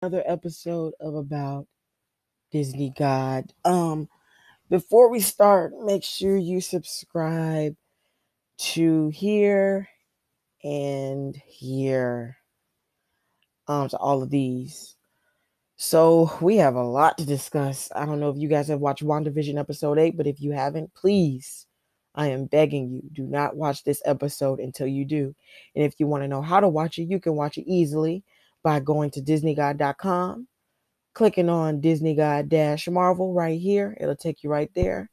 another episode of About Disney God. Um, before we start, make sure you subscribe to here and here. Um, to all of these. So we have a lot to discuss. I don't know if you guys have watched WandaVision episode 8, but if you haven't, please, I am begging you, do not watch this episode until you do. And if you want to know how to watch it, you can watch it easily by going to DisneyGuide.com, clicking on Disney Guide Dash Marvel right here. It'll take you right there.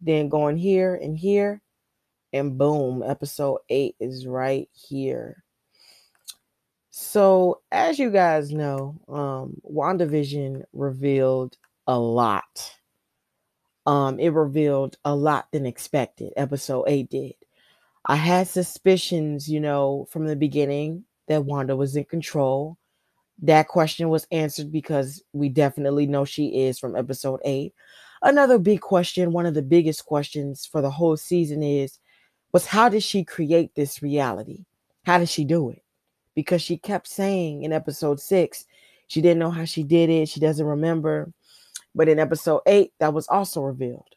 Then going here and here, and boom, episode 8 is right here. So, as you guys know, um, WandaVision revealed a lot. Um, it revealed a lot than expected. Episode 8 did. I had suspicions, you know, from the beginning that Wanda was in control. That question was answered because we definitely know she is from episode 8. Another big question, one of the biggest questions for the whole season is was how did she create this reality? How did she do it? Because she kept saying in episode 6 she didn't know how she did it, she doesn't remember. But in episode 8 that was also revealed.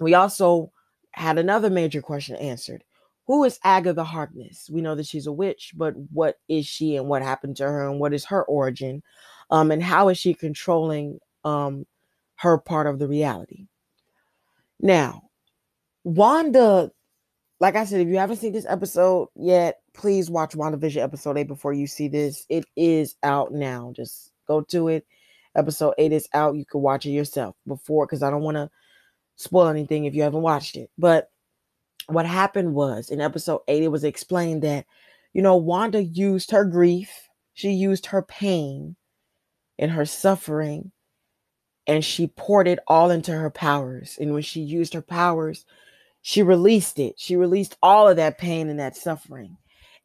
We also had another major question answered who is Agatha Harkness? We know that she's a witch, but what is she and what happened to her and what is her origin? Um, and how is she controlling um, her part of the reality? Now, Wanda, like I said, if you haven't seen this episode yet, please watch WandaVision episode 8 before you see this. It is out now. Just go to it. Episode 8 is out. You can watch it yourself before because I don't want to spoil anything if you haven't watched it. But what happened was in episode 8 it was explained that you know wanda used her grief she used her pain and her suffering and she poured it all into her powers and when she used her powers she released it she released all of that pain and that suffering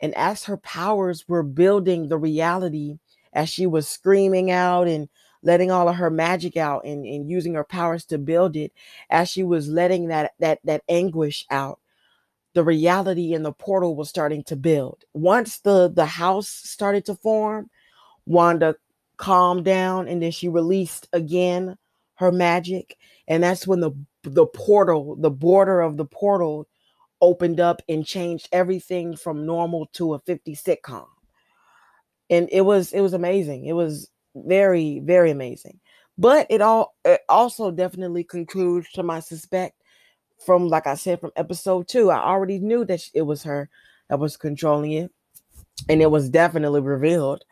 and as her powers were building the reality as she was screaming out and letting all of her magic out and, and using her powers to build it as she was letting that that that anguish out the reality in the portal was starting to build. Once the the house started to form, Wanda calmed down and then she released again her magic and that's when the the portal, the border of the portal opened up and changed everything from normal to a 50 sitcom. And it was it was amazing. It was very very amazing. But it all it also definitely concludes to my suspect from like I said from episode two, I already knew that it was her that was controlling it, and it was definitely revealed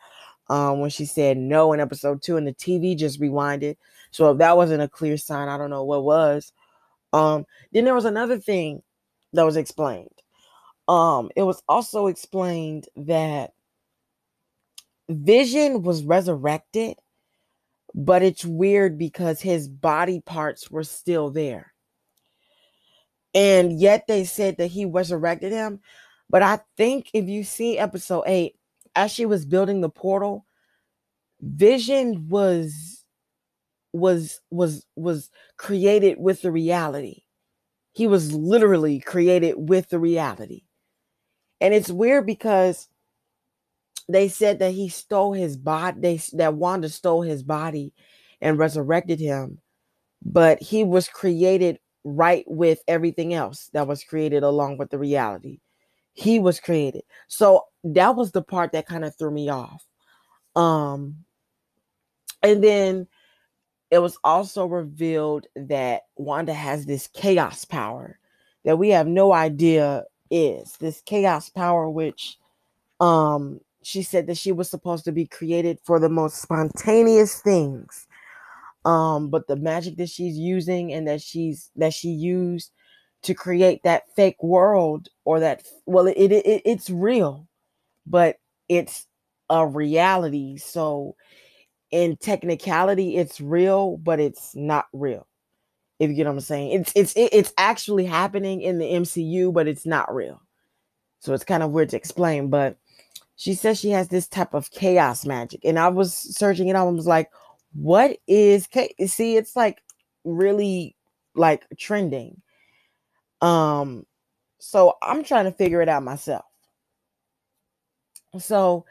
um, when she said no in episode two, and the TV just rewinded. So if that wasn't a clear sign, I don't know what was. Um, then there was another thing that was explained. Um, it was also explained that Vision was resurrected, but it's weird because his body parts were still there and yet they said that he resurrected him. But I think if you see episode eight, as she was building the portal, Vision was was was was created with the reality. He was literally created with the reality. And it's weird because they said that he stole his body, they that Wanda stole his body and resurrected him, but he was created right with everything else that was created along with the reality. He was created. So that was the part that kind of threw me off. Um and then it was also revealed that Wanda has this chaos power that we have no idea is. This chaos power which um she said that she was supposed to be created for the most spontaneous things um but the magic that she's using and that she's that she used to create that fake world or that well it, it, it it's real but it's a reality. So in technicality it's real but it's not real if you get what i'm saying. It's it's it's actually happening in the mcu but it's not real. So it's kind of weird to explain but she says she has this type of chaos magic and i was searching it out and was like what is K? See, it's like really like trending. Um, so I'm trying to figure it out myself. So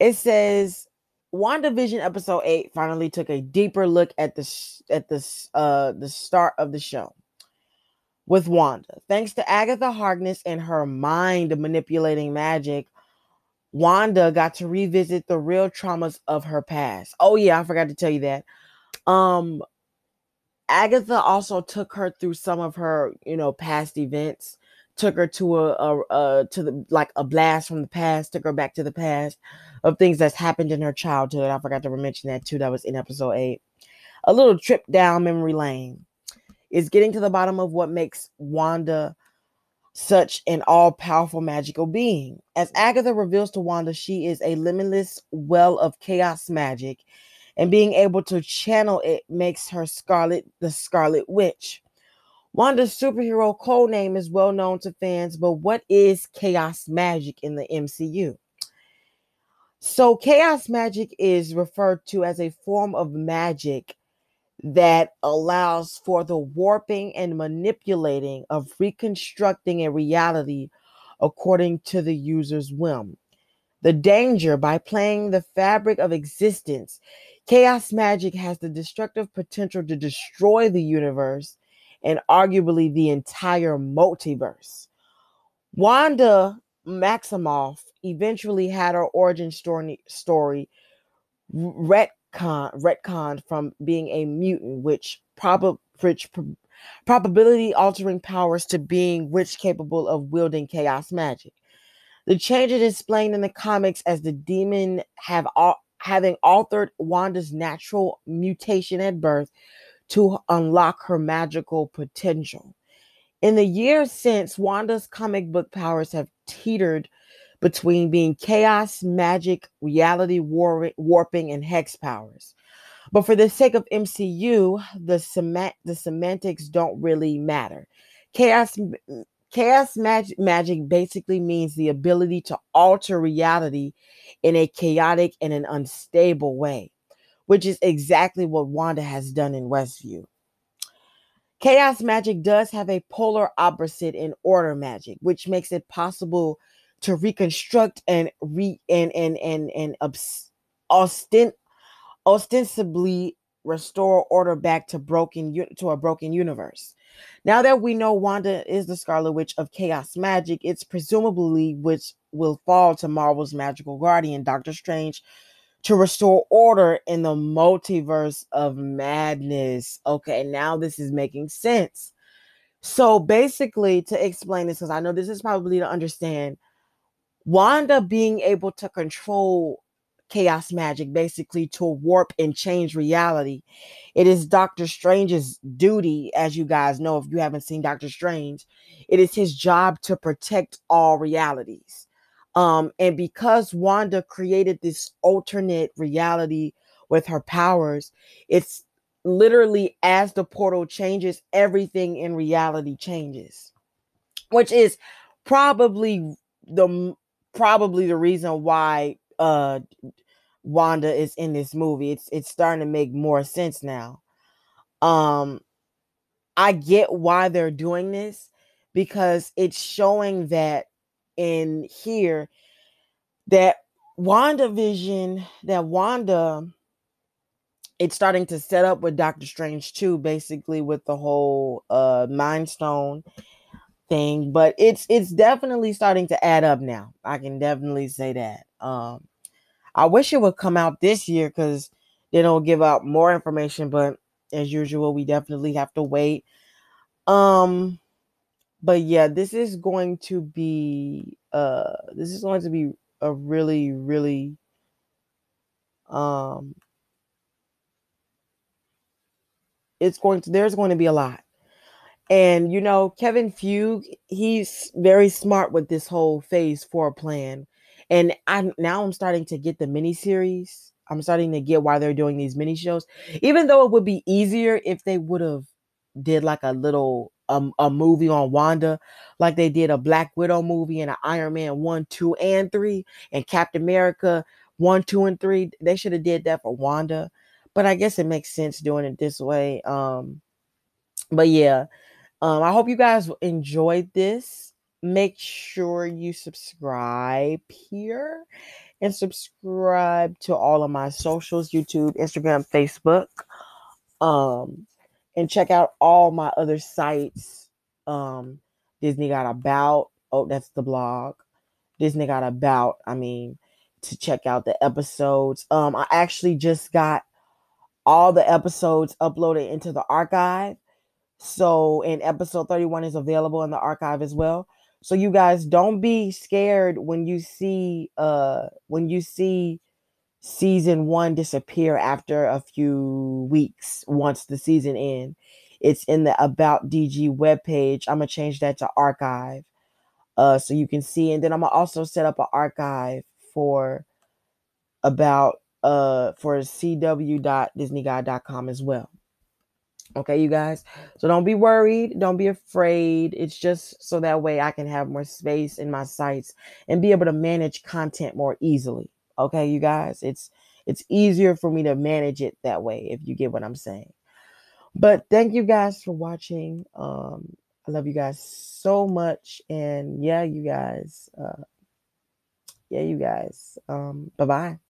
it says WandaVision episode 8 finally took a deeper look at the at the uh the start of the show with Wanda. Thanks to Agatha Harkness and her mind manipulating magic, Wanda got to revisit the real traumas of her past. Oh yeah, I forgot to tell you that. Um Agatha also took her through some of her, you know, past events took her to a, a, a, to the like a blast from the past, took her back to the past of things that's happened in her childhood. I forgot to mention that too. That was in episode eight. A little trip down memory lane is getting to the bottom of what makes Wanda such an all-powerful magical being. As mm-hmm. Agatha reveals to Wanda, she is a limitless well of chaos magic, and being able to channel it makes her Scarlet the Scarlet Witch. Wanda's superhero code name is well known to fans, but what is chaos magic in the MCU? So, chaos magic is referred to as a form of magic that allows for the warping and manipulating of reconstructing a reality according to the user's whim. The danger by playing the fabric of existence, chaos magic has the destructive potential to destroy the universe and arguably the entire multiverse. Wanda Maximoff eventually had her origin story, story retcon, retconned from being a mutant, which, prob- which probability altering powers to being witch capable of wielding chaos magic. The change is explained in the comics as the demon have having altered Wanda's natural mutation at birth to unlock her magical potential. In the years since, Wanda's comic book powers have teetered between being chaos, magic, reality war- warping, and hex powers. But for the sake of MCU, the sem- the semantics don't really matter. Chaos chaos mag- magic basically means the ability to alter reality in a chaotic and an unstable way which is exactly what Wanda has done in Westview. Chaos magic does have a polar opposite in order magic, which makes it possible to reconstruct and re and and and and ostent- ostensibly restore order back to broken to a broken universe. Now that we know Wanda is the Scarlet Witch of Chaos Magic, it's presumably which will fall to Marvel's magical guardian, Doctor Strange, to restore order in the multiverse of madness. Okay, now this is making sense. So basically, to explain this, because I know this is probably to understand, Wanda being able to control chaos magic, basically to warp and change reality. It is Doctor Strange's duty, as you guys know, if you haven't seen Doctor Strange, it is his job to protect all realities. Um, and because Wanda created this alternate reality with her powers, it's literally as the portal changes, everything in reality changes, which is probably the probably the reason why uh Wanda is in this movie. It's it's starting to make more sense now. Um I get why they're doing this because it's showing that in here that WandaVision, that Wanda, it's starting to set up with Doctor Strange too, basically with the whole uh Mind Stone thing. But it's it's definitely starting to add up now. I can definitely say that. Um I wish it would come out this year because they don't give out more information, but as usual, we definitely have to wait. Um but yeah, this is going to be uh this is going to be a really really um it's going to there's going to be a lot. And you know, Kevin Feige, he's very smart with this whole phase 4 plan. And I now I'm starting to get the miniseries. I'm starting to get why they're doing these mini shows. Even though it would be easier if they would have did like a little um, a movie on Wanda, like they did a Black Widow movie and an Iron Man one, two, and three, and Captain America one, two, and three. They should have did that for Wanda, but I guess it makes sense doing it this way. Um, but yeah, um, I hope you guys enjoyed this. Make sure you subscribe here and subscribe to all of my socials YouTube, Instagram, Facebook. Um, and check out all my other sites. Um, Disney got about. Oh, that's the blog. Disney got about. I mean, to check out the episodes. Um, I actually just got all the episodes uploaded into the archive. So, and episode 31 is available in the archive as well. So you guys don't be scared when you see uh when you see season 1 disappear after a few weeks once the season ends. It's in the about DG webpage. I'm going to change that to archive. Uh so you can see and then I'm going to also set up an archive for about uh for cw.disneyguide.com as well. Okay, you guys. So don't be worried. Don't be afraid. It's just so that way I can have more space in my sites and be able to manage content more easily. Okay, you guys. It's it's easier for me to manage it that way if you get what I'm saying. But thank you guys for watching. Um I love you guys so much and yeah, you guys uh yeah, you guys. Um bye-bye.